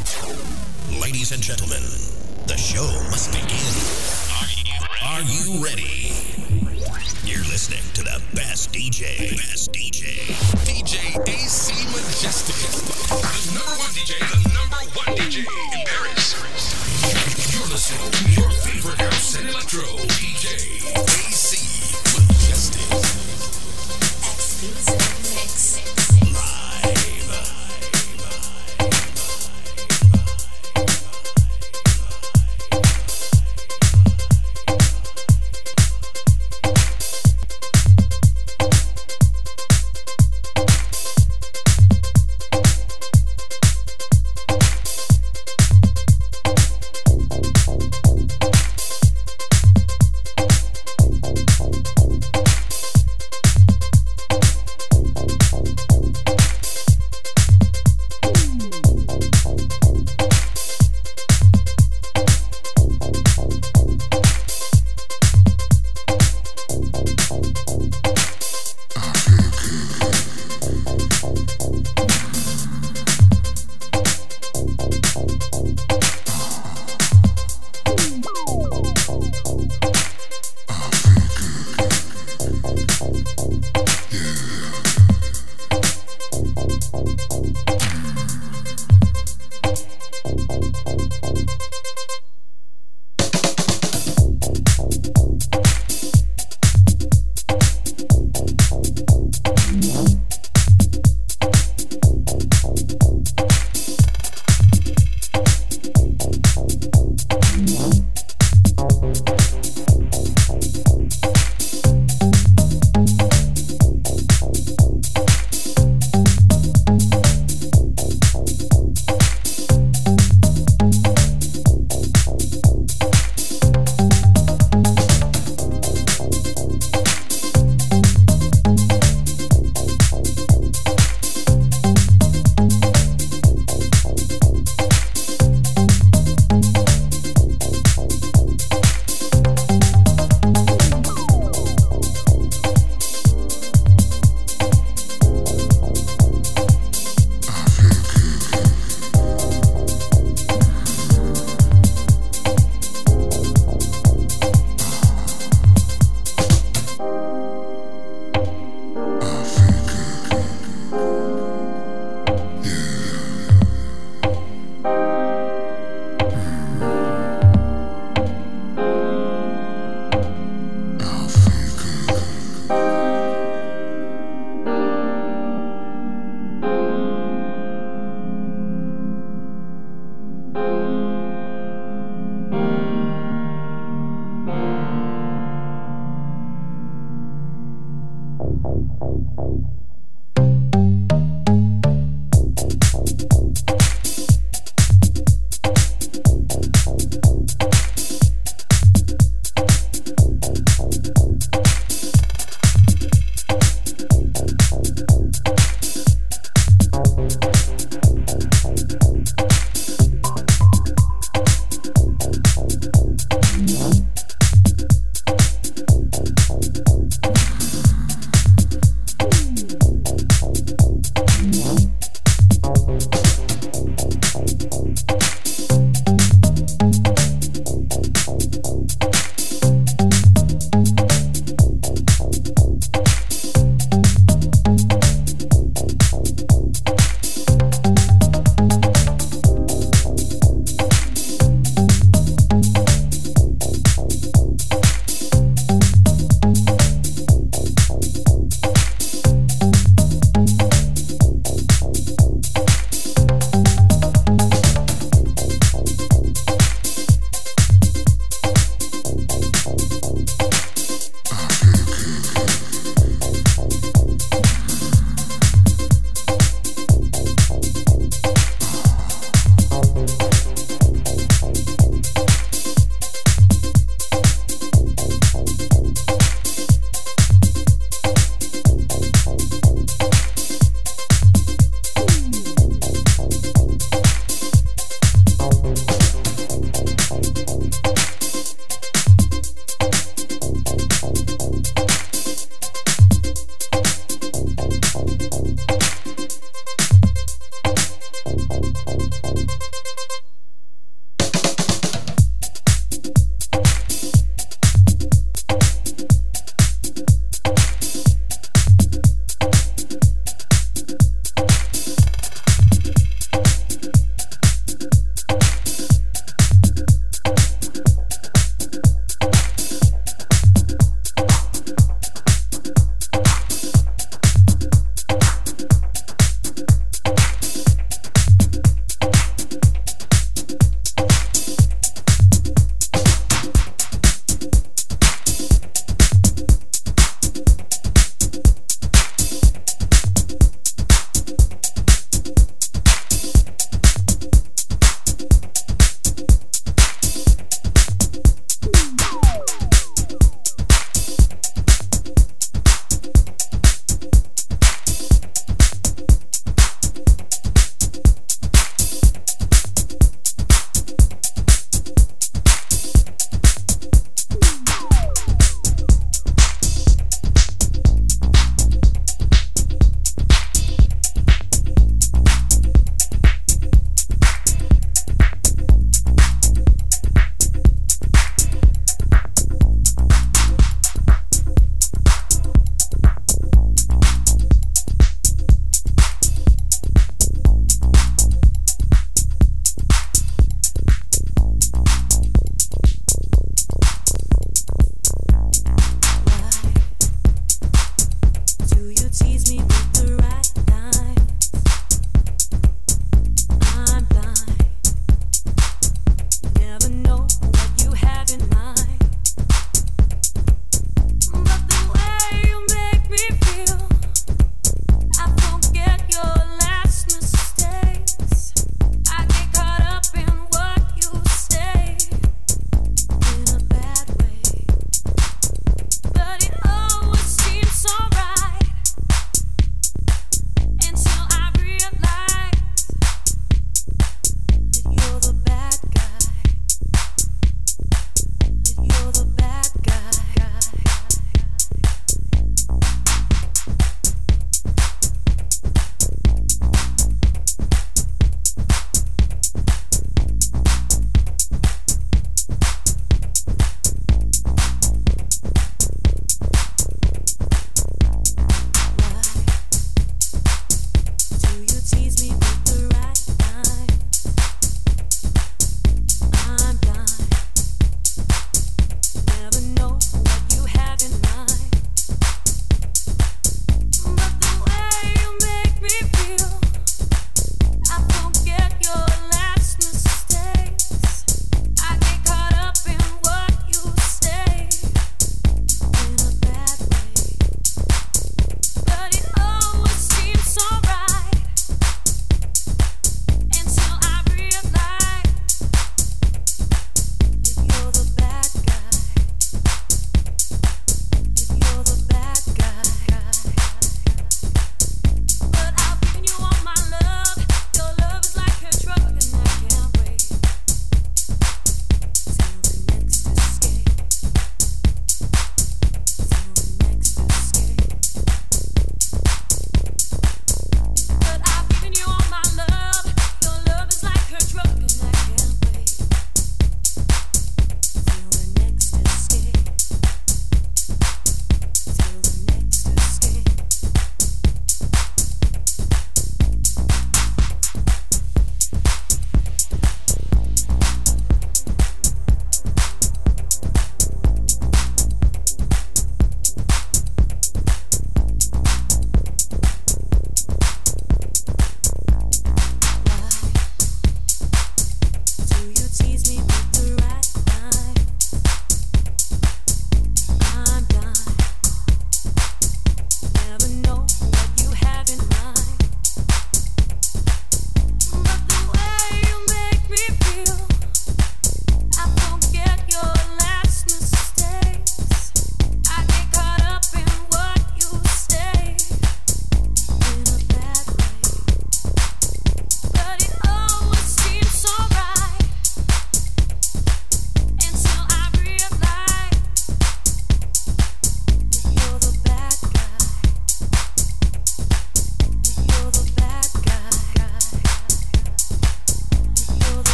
Ladies and gentlemen, the show must begin. Are you ready? You're listening to the best DJ. Best DJ. DJ AC Majestic. The number one DJ, the number one DJ in Paris. You're listening to your favorite house and electro.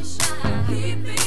shine.